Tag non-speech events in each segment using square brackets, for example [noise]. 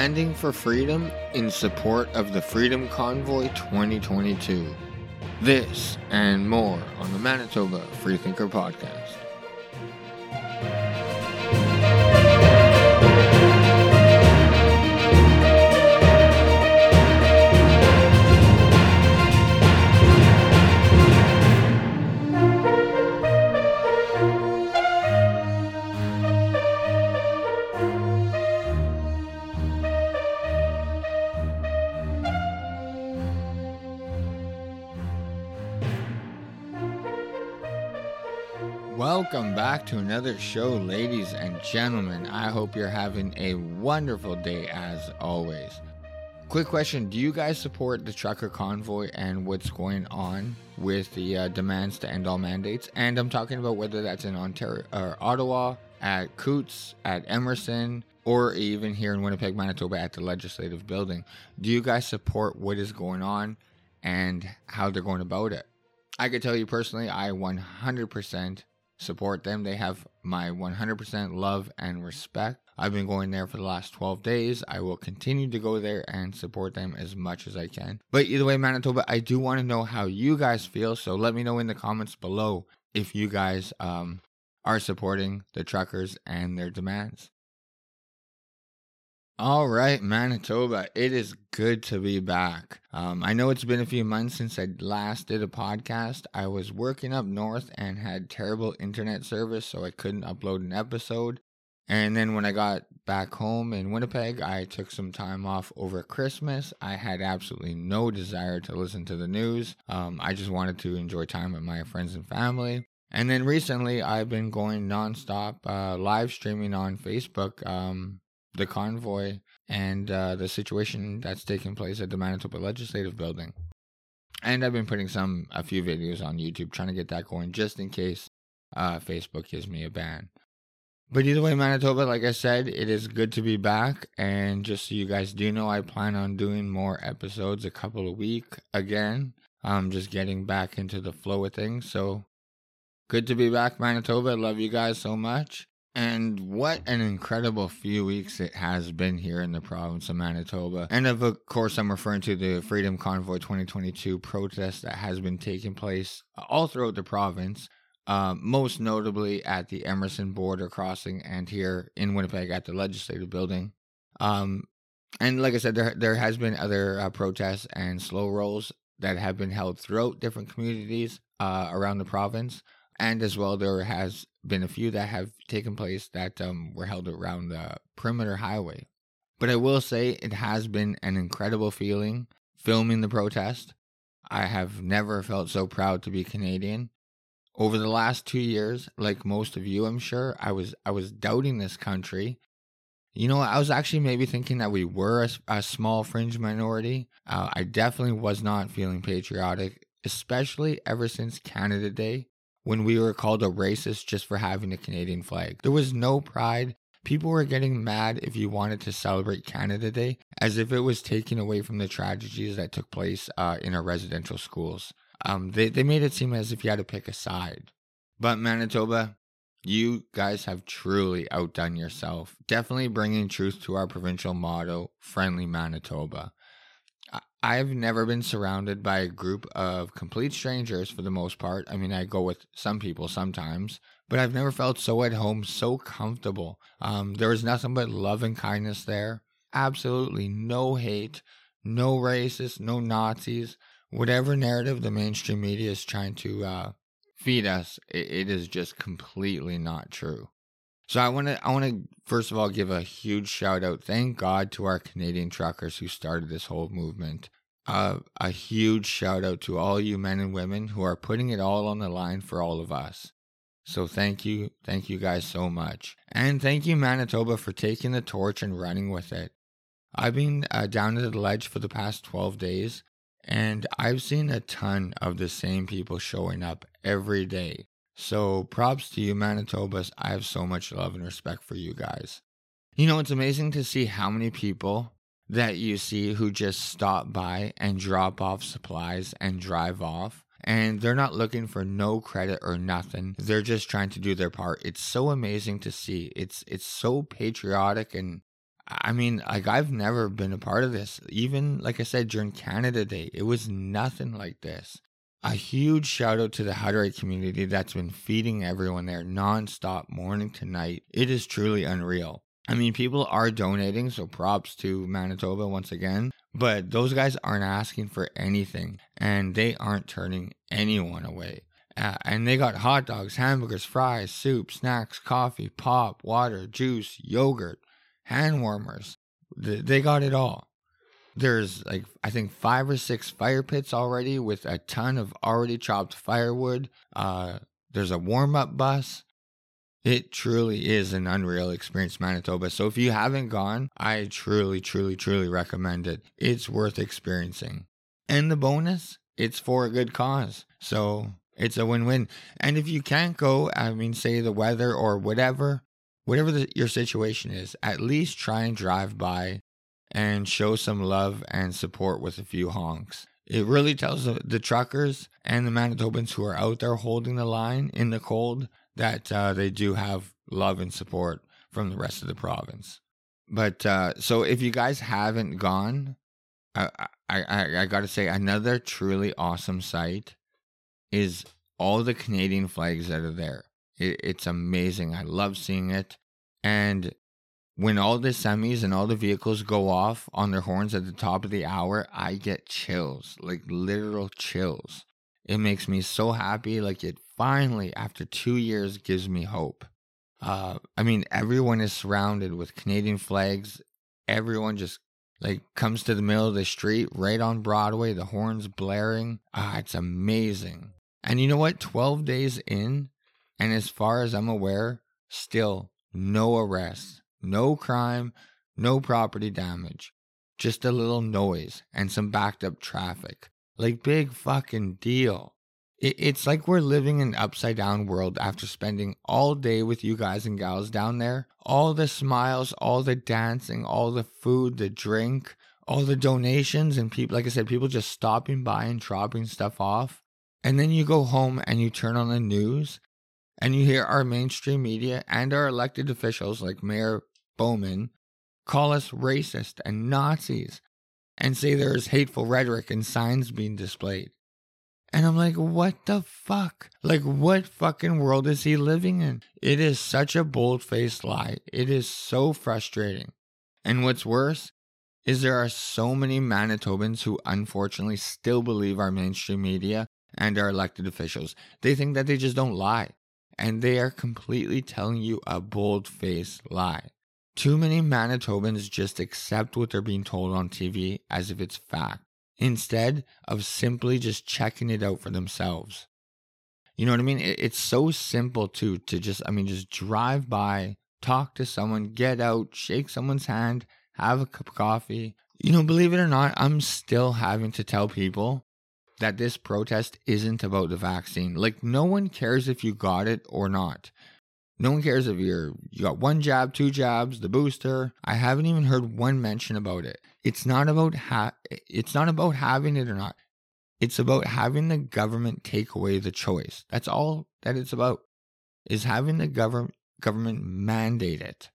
standing for freedom in support of the Freedom Convoy 2022. This and more on the Manitoba Freethinker Podcast. Welcome back to another show, ladies and gentlemen. I hope you're having a wonderful day as always. Quick question Do you guys support the trucker convoy and what's going on with the uh, demands to end all mandates? And I'm talking about whether that's in Ontario or Ottawa, at Coutts, at Emerson, or even here in Winnipeg, Manitoba at the legislative building. Do you guys support what is going on and how they're going about it? I could tell you personally, I 100% support them. They have my 100% love and respect. I've been going there for the last 12 days. I will continue to go there and support them as much as I can. But either way, Manitoba, I do want to know how you guys feel. So let me know in the comments below if you guys um, are supporting the truckers and their demands. All right, Manitoba, it is good to be back. Um, I know it's been a few months since I last did a podcast. I was working up north and had terrible internet service, so I couldn't upload an episode. And then when I got back home in Winnipeg, I took some time off over Christmas. I had absolutely no desire to listen to the news. Um, I just wanted to enjoy time with my friends and family. And then recently, I've been going nonstop uh, live streaming on Facebook. Um, the convoy and uh, the situation that's taking place at the Manitoba Legislative Building. And I've been putting some a few videos on YouTube trying to get that going just in case uh, Facebook gives me a ban. But either way, Manitoba, like I said, it is good to be back. And just so you guys do know, I plan on doing more episodes a couple of week again. I'm just getting back into the flow of things. So good to be back, Manitoba. Love you guys so much. And what an incredible few weeks it has been here in the province of Manitoba. And of course, I'm referring to the Freedom Convoy 2022 protest that has been taking place all throughout the province, uh, most notably at the Emerson border crossing and here in Winnipeg at the Legislative Building. Um, and like I said, there, there has been other uh, protests and slow rolls that have been held throughout different communities uh, around the province and as well there has been a few that have taken place that um, were held around the perimeter highway. But I will say it has been an incredible feeling filming the protest. I have never felt so proud to be Canadian. Over the last two years, like most of you, I'm sure, I was I was doubting this country. You know, I was actually maybe thinking that we were a, a small fringe minority. Uh, I definitely was not feeling patriotic, especially ever since Canada Day when we were called a racist just for having a Canadian flag. There was no pride. People were getting mad if you wanted to celebrate Canada Day as if it was taken away from the tragedies that took place uh, in our residential schools. Um, they, they made it seem as if you had to pick a side. But Manitoba, you guys have truly outdone yourself. Definitely bringing truth to our provincial motto, Friendly Manitoba. I've never been surrounded by a group of complete strangers for the most part. I mean, I go with some people sometimes, but I've never felt so at home, so comfortable. Um, there was nothing but love and kindness there. Absolutely no hate, no racists, no Nazis. Whatever narrative the mainstream media is trying to uh, feed us, it, it is just completely not true. So I want to I want to first of all give a huge shout out. Thank God to our Canadian truckers who started this whole movement. Uh, a huge shout out to all you men and women who are putting it all on the line for all of us. So thank you, thank you guys so much, and thank you Manitoba for taking the torch and running with it. I've been uh, down to the ledge for the past 12 days, and I've seen a ton of the same people showing up every day so props to you, Manitobas. I have so much love and respect for you guys. You know, it's amazing to see how many people that you see who just stop by and drop off supplies and drive off. And they're not looking for no credit or nothing. They're just trying to do their part. It's so amazing to see. It's it's so patriotic and I mean, like I've never been a part of this. Even like I said during Canada Day, it was nothing like this. A huge shout out to the Hutterite community that's been feeding everyone there nonstop, morning to night. It is truly unreal. I mean, people are donating, so props to Manitoba once again. But those guys aren't asking for anything, and they aren't turning anyone away. Uh, and they got hot dogs, hamburgers, fries, soup, snacks, coffee, pop, water, juice, yogurt, hand warmers. They got it all. There's like, I think, five or six fire pits already with a ton of already chopped firewood. Uh, there's a warm up bus. It truly is an unreal experience, Manitoba. So if you haven't gone, I truly, truly, truly recommend it. It's worth experiencing. And the bonus, it's for a good cause. So it's a win win. And if you can't go, I mean, say the weather or whatever, whatever the, your situation is, at least try and drive by and show some love and support with a few honks. It really tells the, the truckers and the Manitobans who are out there holding the line in the cold that uh, they do have love and support from the rest of the province. But uh, so if you guys haven't gone, I I I, I got to say another truly awesome site is all the Canadian flags that are there. It, it's amazing. I love seeing it. And when all the semis and all the vehicles go off on their horns at the top of the hour, I get chills, like literal chills. It makes me so happy. Like it finally, after two years, gives me hope. Uh, I mean, everyone is surrounded with Canadian flags. Everyone just like comes to the middle of the street right on Broadway, the horns blaring. Ah, it's amazing. And you know what? 12 days in, and as far as I'm aware, still no arrests, no crime, no property damage, just a little noise and some backed up traffic. Like, big fucking deal. it's like we're living in an upside down world after spending all day with you guys and gals down there. All the smiles, all the dancing, all the food, the drink, all the donations, and people, like I said, people just stopping by and dropping stuff off. And then you go home and you turn on the news and you hear our mainstream media and our elected officials like Mayor Bowman call us racist and Nazis and say there's hateful rhetoric and signs being displayed. And I'm like, what the fuck? Like, what fucking world is he living in? It is such a bold faced lie. It is so frustrating. And what's worse is there are so many Manitobans who unfortunately still believe our mainstream media and our elected officials. They think that they just don't lie. And they are completely telling you a bold faced lie. Too many Manitobans just accept what they're being told on TV as if it's fact, instead of simply just checking it out for themselves. You know what I mean? It's so simple too to just, I mean, just drive by, talk to someone, get out, shake someone's hand, have a cup of coffee. You know, believe it or not, I'm still having to tell people that this protest isn't about the vaccine. Like, no one cares if you got it or not. No one cares if you're you got one jab, two jabs, the booster. I haven't even heard one mention about it. It's not about ha- it's not about having it or not. It's about having the government take away the choice. That's all that it's about. Is having the government government mandate it.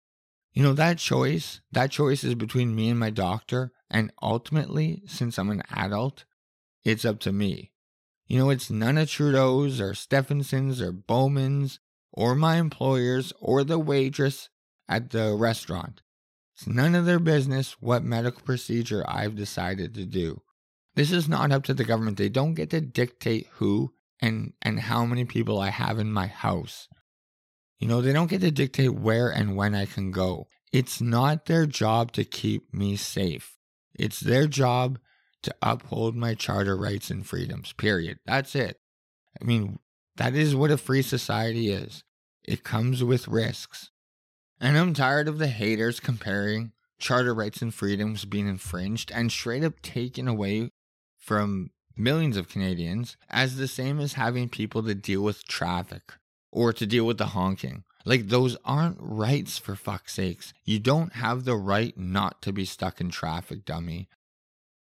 You know that choice, that choice is between me and my doctor and ultimately since I'm an adult, it's up to me. You know, it's none of Trudeau's or Stefanson's or Bowman's or my employers or the waitress at the restaurant. It's none of their business what medical procedure I've decided to do. This is not up to the government. They don't get to dictate who and, and how many people I have in my house. You know, they don't get to dictate where and when I can go. It's not their job to keep me safe. It's their job to uphold my charter rights and freedoms, period. That's it. I mean, that is what a free society is. It comes with risks. And I'm tired of the haters comparing charter rights and freedoms being infringed and straight up taken away from millions of Canadians as the same as having people to deal with traffic or to deal with the honking. Like, those aren't rights for fuck's sakes. You don't have the right not to be stuck in traffic, dummy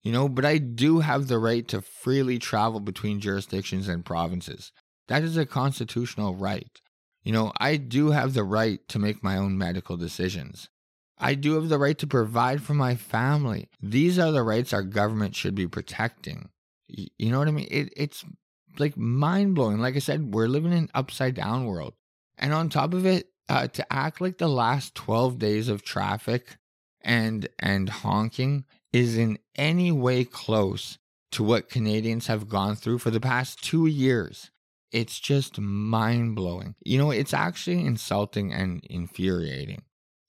you know, but I do have the right to freely travel between jurisdictions and provinces. That is a constitutional right. You know, I do have the right to make my own medical decisions. I do have the right to provide for my family. These are the rights our government should be protecting. You know what I mean? It, it's like mind blowing. Like I said, we're living in an upside down world. And on top of it, uh, to act like the last 12 days of traffic and and honking is in any way close to what Canadians have gone through for the past 2 years. It's just mind blowing. You know, it's actually insulting and infuriating.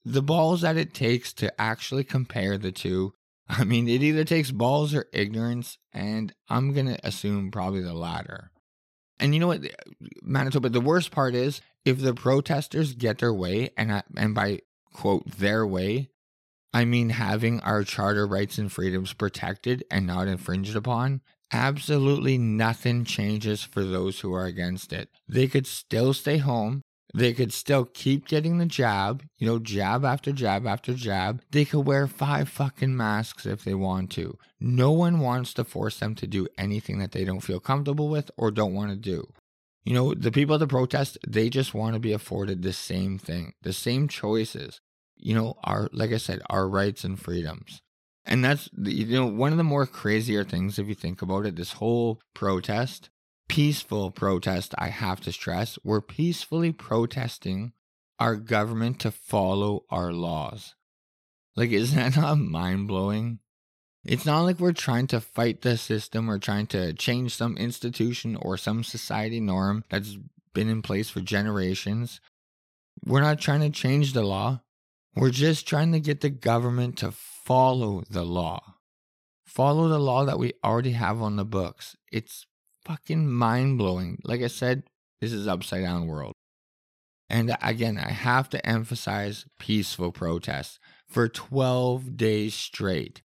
The balls that it takes to actually compare the two [laughs] I mean, it either takes balls or ignorance, and I'm going to assume probably the latter. And you know what, Manitoba, the worst part is if the protesters get their way, and, I, and by quote, their way, I mean having our charter rights and freedoms protected and not infringed upon, absolutely nothing changes for those who are against it. They could still stay home. They could still keep getting the jab, you know, jab after jab after jab. They could wear five fucking masks if they want to. No one wants to force them to do anything that they don't feel comfortable with or don't want to do. You know, the people at the protest, they just want to be afforded the same thing, the same choices. You know, our, like I said, our rights and freedoms. And that's, you know, one of the more crazier things, if you think about it, this whole protest peaceful protest, I have to stress, we're peacefully protesting our government to follow our laws. Like, isn't that [laughs] not mind blowing? It's not like we're trying to fight the system or trying to change some institution or some society norm that's been in place for generations. We're not trying to change the law. We're just trying to get the government to follow the law. Follow the law that we already have on the books. It's fucking mind blowing. Like I said, this is upside down world. And again, I have to emphasize peaceful protests for 12 days straight.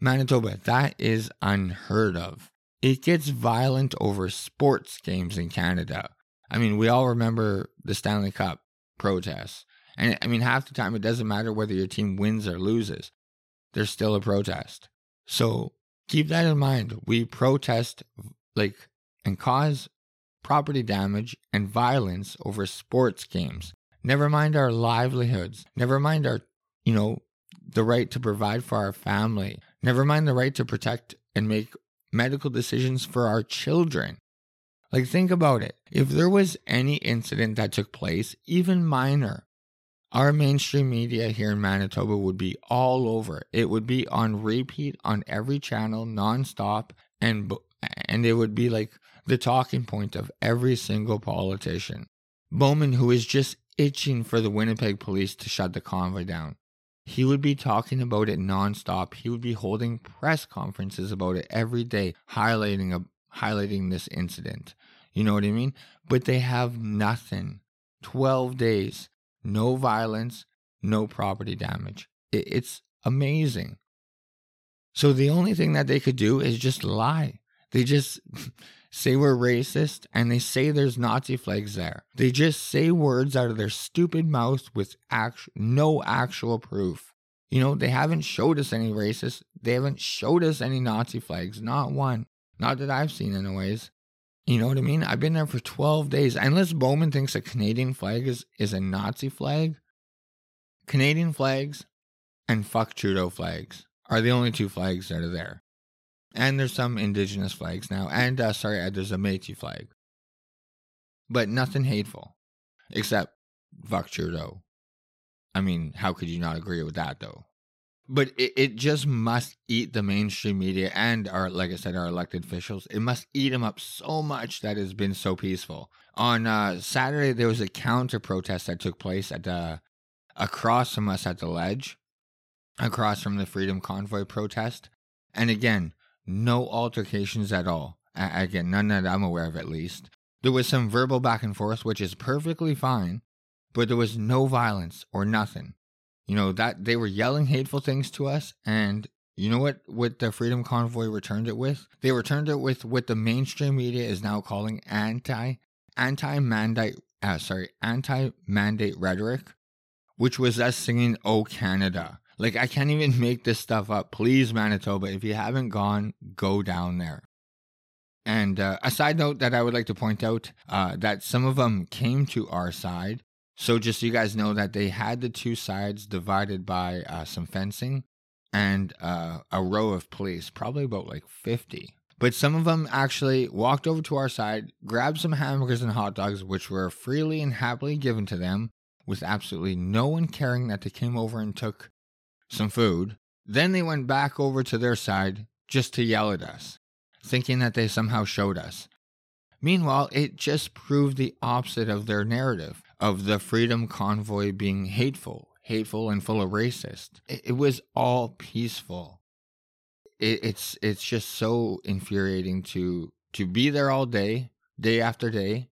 Manitoba, that is unheard of. It gets violent over sports games in Canada. I mean, we all remember the Stanley Cup protests. And I mean, half the time it doesn't matter whether your team wins or loses, there's still a protest. So keep that in mind. We protest like and cause property damage and violence over sports games. Never mind our livelihoods. Never mind our, you know, the right to provide for our family. Never mind the right to protect and make medical decisions for our children. Like, think about it. If there was any incident that took place, even minor, our mainstream media here in Manitoba would be all over. It would be on repeat on every channel, nonstop, and and it would be like the talking point of every single politician. Bowman, who is just itching for the Winnipeg police to shut the convoy down, he would be talking about it nonstop. He would be holding press conferences about it every day, highlighting a, highlighting this incident. You know what I mean? But they have nothing. 12 days, no violence, no property damage. It's amazing. So the only thing that they could do is just lie. They just [laughs] say we're racist and they say there's Nazi flags there. They just say words out of their stupid mouth with act- no actual proof. You know, they haven't showed us any racist. They haven't showed us any Nazi flags. Not one. Not that I've seen, anyways. You know what I mean? I've been there for 12 days. Unless Bowman thinks a Canadian flag is, is a Nazi flag, Canadian flags and fuck Trudeau flags are the only two flags that are there. And there's some indigenous flags now. And uh, sorry, uh, there's a Métis flag. But nothing hateful, except fuck Trudeau. I mean, how could you not agree with that though? But it, it just must eat the mainstream media and our, like I said, our elected officials. It must eat them up so much that has been so peaceful. On uh, Saturday, there was a counter protest that took place at the across from us at the ledge, across from the Freedom Convoy protest. And again, no altercations at all. again, none that I'm aware of at least. There was some verbal back and forth, which is perfectly fine, but there was no violence or nothing. You know, that they were yelling hateful things to us, and you know what what the Freedom Convoy returned it with? They returned it with what the mainstream media is now calling anti anti mandate uh, sorry, anti mandate rhetoric, which was us singing Oh Canada. Like I can't even [laughs] make this stuff up. Please, Manitoba, if you haven't gone, go down there. And uh, a side note that I would like to point out uh, that some of them came to our side. So, just so you guys know that they had the two sides divided by uh, some fencing and uh, a row of police, probably about like 50. But some of them actually walked over to our side, grabbed some hamburgers and hot dogs, which were freely and happily given to them, with absolutely no one caring that they came over and took some food. Then they went back over to their side just to yell at us, thinking that they somehow showed us. Meanwhile, it just proved the opposite of their narrative of the Freedom Convoy being hateful, hateful and full of racist. It, it was all peaceful. It, it's it's just so infuriating to to be there all day, day after day,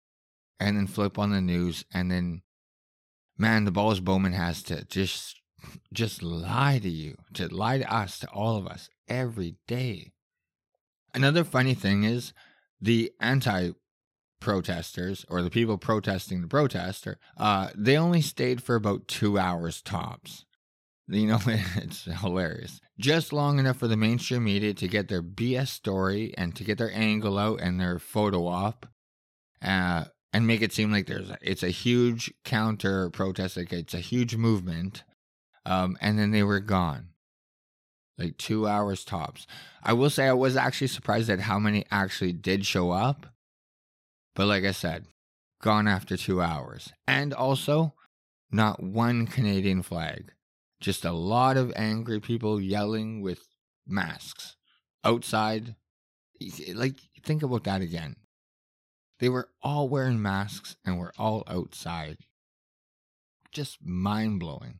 and then flip on the news and then man, the Balls Bowman has to just just lie to you, to lie to us, to all of us every day. Another funny thing is the anti protesters or the people protesting the protester, uh, they only stayed for about two hours tops. You know, [laughs] it's hilarious. Just long enough for the mainstream media to get their BS story and to get their angle out and their photo op, uh, and make it seem like there's a, it's a huge counter protest, like it's a huge movement. Um, and then they were gone like two hours tops. I will say I was actually surprised at how many actually did show up. But like I said, gone after two hours. And also, not one Canadian flag. Just a lot of angry people yelling with masks outside. Like, think about that again. They were all wearing masks and were all outside. Just mind blowing.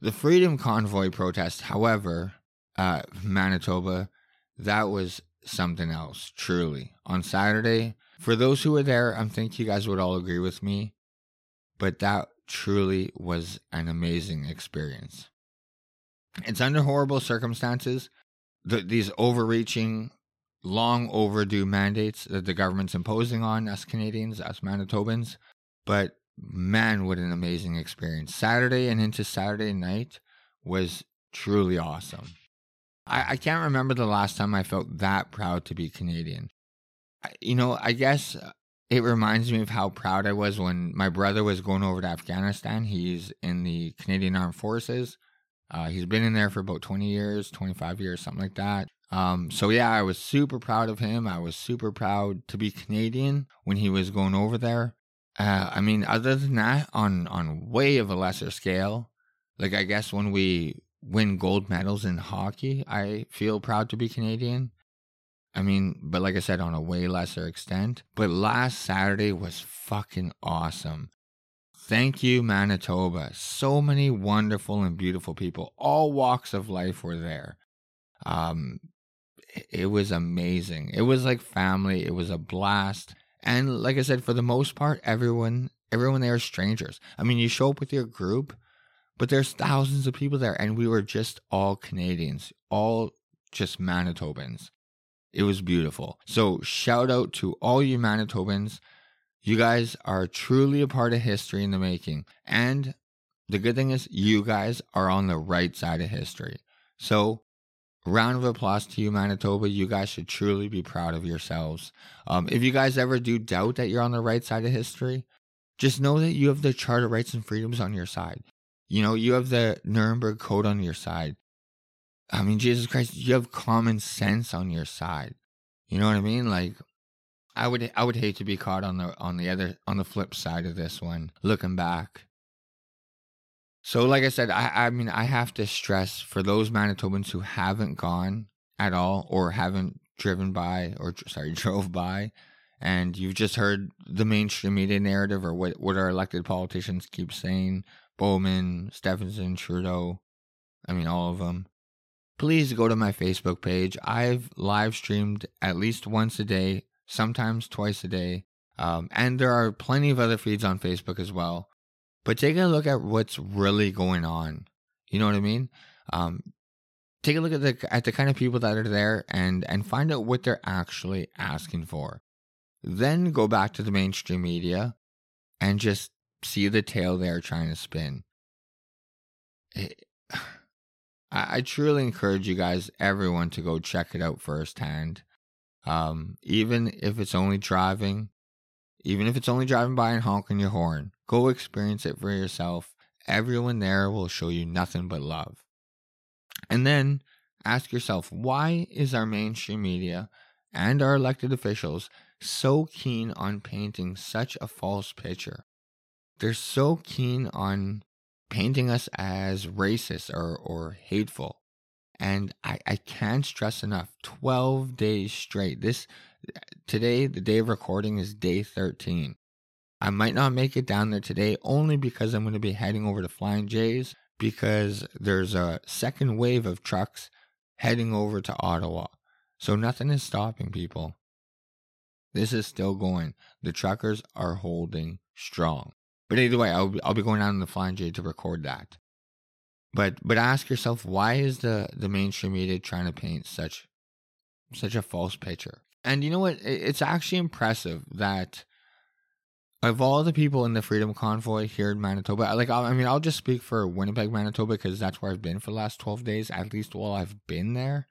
The Freedom Convoy protest, however, uh, Manitoba, that was something else, truly. On Saturday, for those who were there, I think you guys would all agree with me, but that truly was an amazing experience. It's under horrible circumstances. The, these overreaching, long overdue mandates that the government's imposing on us Canadians, us Manitobans, but man, what an amazing experience. Saturday and into Saturday night was truly awesome. I, I can't remember the last time I felt that proud to be Canadian. You know, I guess it reminds me of how proud I was when my brother was going over to Afghanistan. He's in the Canadian Armed Forces. Uh, he's been in there for about 20 years, 25 years, something like that. Um, so yeah, I was super proud of him. I was super proud to be Canadian when he was going over there. Uh, I mean, other than that, on on way of a lesser scale, like I guess when we win gold medals in hockey, I feel proud to be Canadian. I mean, but like I said, on a way lesser extent. But last Saturday was fucking awesome. Thank you, Manitoba. So many wonderful and beautiful people, all walks of life were there. Um, it was amazing. It was like family. It was a blast. And like I said, for the most part, everyone everyone there is strangers. I mean, you show up with your group, but there's thousands of people there, and we were just all Canadians, all just Manitobans. It was beautiful. So shout out to all you Manitobans. You guys are truly a part of history in the making. And the good thing is, you guys are on the right side of history. So round of applause to you, Manitoba. You guys should truly be proud of yourselves. Um, if you guys ever do doubt that you're on the right side of history, just know that you have the Charter Rights and Freedoms on your side. You know, you have the Nuremberg Code on your side. I mean, Jesus Christ, you have common sense on your side. You know what I mean? Like, I would, I would hate to be caught on the on the other on the flip side of this one, looking back. So, like I said, I, I mean, I have to stress for those Manitobans who haven't gone at all or haven't driven by or, [laughs] sorry, drove by, and you've just heard the mainstream media narrative or what, what our elected politicians keep saying Bowman, Stefanson, Trudeau, I mean, all of them. Please go to my Facebook page. I've live streamed at least once a day, sometimes twice a day. Um, and there are plenty of other feeds on Facebook as well but take a look at what's really going on. You know what I mean? Um, take a look at the at the kind of people that are there and and find out what they're actually asking for. Then go back to the mainstream media and just see the tale they're trying to spin. It, [sighs] [sighs] I, I truly encourage you guys, everyone, to go check it out firsthand. Um, even if it's only driving, even if it's only driving by and honking your horn, Go experience it for yourself. Everyone there will show you nothing but love. And then ask yourself why is our mainstream media and our elected officials so keen on painting such a false picture? They're so keen on painting us as racist or, or hateful. And I, I can't stress enough 12 days straight. This today, the day of recording is day 13. I might not make it down there today only because I'm going to be heading over to Flying J's because there's a second wave of trucks heading over to Ottawa. So nothing is stopping people. This is still going. The truckers are holding strong. But either way, I'll I'll be going down to the Flying J to record that. But but ask yourself why is the the mainstream media trying to paint such such a false picture? And you know what? It's actually impressive that of all the people in the Freedom Convoy here in Manitoba, like I mean, I'll just speak for Winnipeg, Manitoba, because that's where I've been for the last twelve days. At least while I've been there,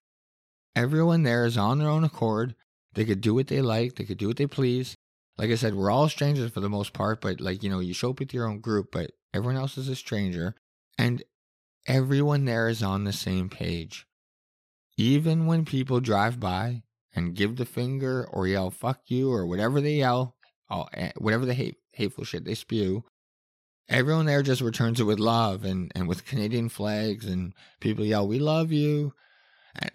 everyone there is on their own accord. They could do what they like. They could do what they please. Like I said, we're all strangers for the most part, but like you know, you show up with your own group, but everyone else is a stranger, and everyone there is on the same page. Even when people drive by and give the finger or yell "fuck you" or whatever they yell, eh, whatever the hate, hateful shit they spew, everyone there just returns it with love and, and with Canadian flags and people yell "we love you."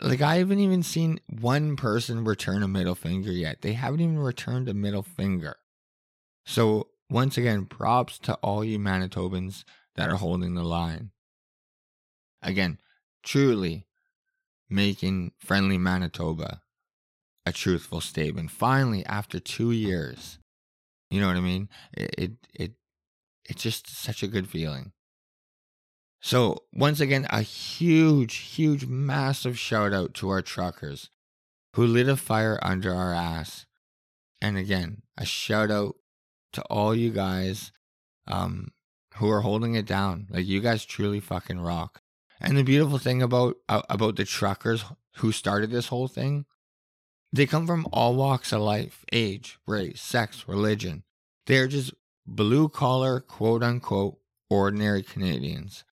Like I haven't even seen one person return a middle finger yet. They haven't even returned a middle finger. So once again, props to all you Manitobans that are holding the line. Again, truly making friendly Manitoba a truthful statement. Finally, after two years, you know what I mean? It it, it it's just such a good feeling. So once again, a huge, huge, massive shout out to our truckers who lit a fire under our ass. And again, a shout out to all you guys um, who are holding it down. Like you guys truly fucking rock. And the beautiful thing about uh, about the truckers who started this whole thing, they come from all walks of life, age, race, sex, religion. They're just blue collar, quote unquote, ordinary Canadians.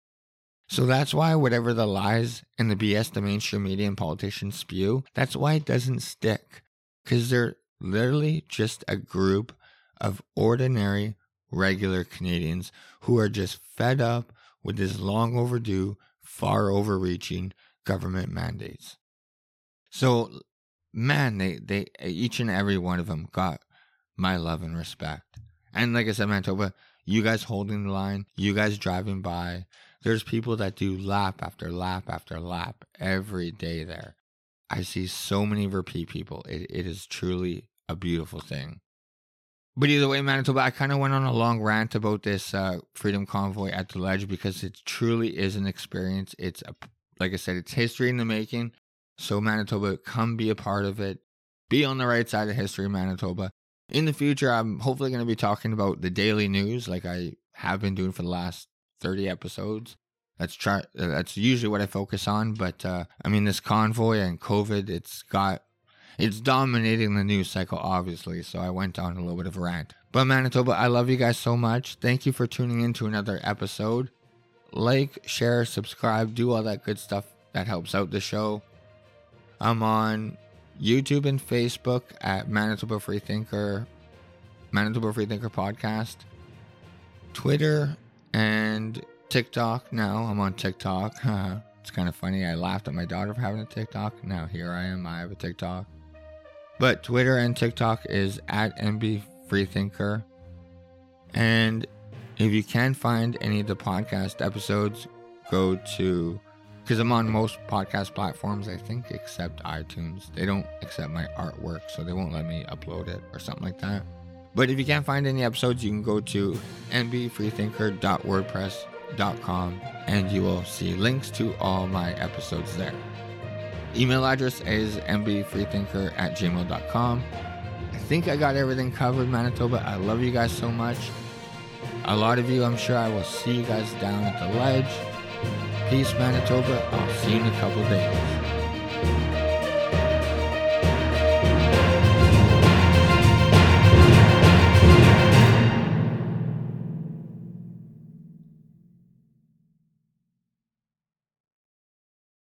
So that's why whatever the lies and the BS the mainstream media and politicians spew, that's why it doesn't stick. Because they're literally just a group of ordinary, regular Canadians who are just fed up with this long overdue far overreaching government mandates. So, man, they, they each and every one of them got my love and respect. And like I said, Manitoba, you guys holding the line, you guys driving by. There's people that do lap after lap after lap every day there. I see so many repeat people. It, it is truly a beautiful thing. But either way, Manitoba, I kind of went on a long rant about this uh, Freedom Convoy at the Ledge because it truly is an experience. It's a, like I said, it's history in the making. So Manitoba, come be a part of it. Be on the right side of history, Manitoba. In the future, I'm hopefully going to be talking about the daily news, like I have been doing for the last 30 episodes. That's try. That's usually what I focus on. But uh, I mean, this convoy and COVID, it's got it's dominating the news cycle, obviously, so I went on a little bit of a rant. But Manitoba, I love you guys so much. Thank you for tuning in to another episode. Like, share, subscribe, do all that good stuff that helps out the show. I'm on YouTube and Facebook at Manitoba Freethinker, Manitoba Freethinker Podcast, Twitter, and TikTok now. I'm on TikTok. [laughs] it's kind of funny. I laughed at my daughter for having a TikTok. Now here I am. I have a TikTok. But Twitter and TikTok is at MB Freethinker. And if you can find any of the podcast episodes, go to because I'm on most podcast platforms, I think, except iTunes. They don't accept my artwork, so they won't let me upload it or something like that. But if you can't find any episodes, you can go to mbfreethinker.wordpress.com and you will see links to all my episodes there. Email address is mbfreethinker at gmail.com. I think I got everything covered, Manitoba. I love you guys so much. A lot of you, I'm sure I will see you guys down at the ledge. Peace, Manitoba. I'll see you in a couple days.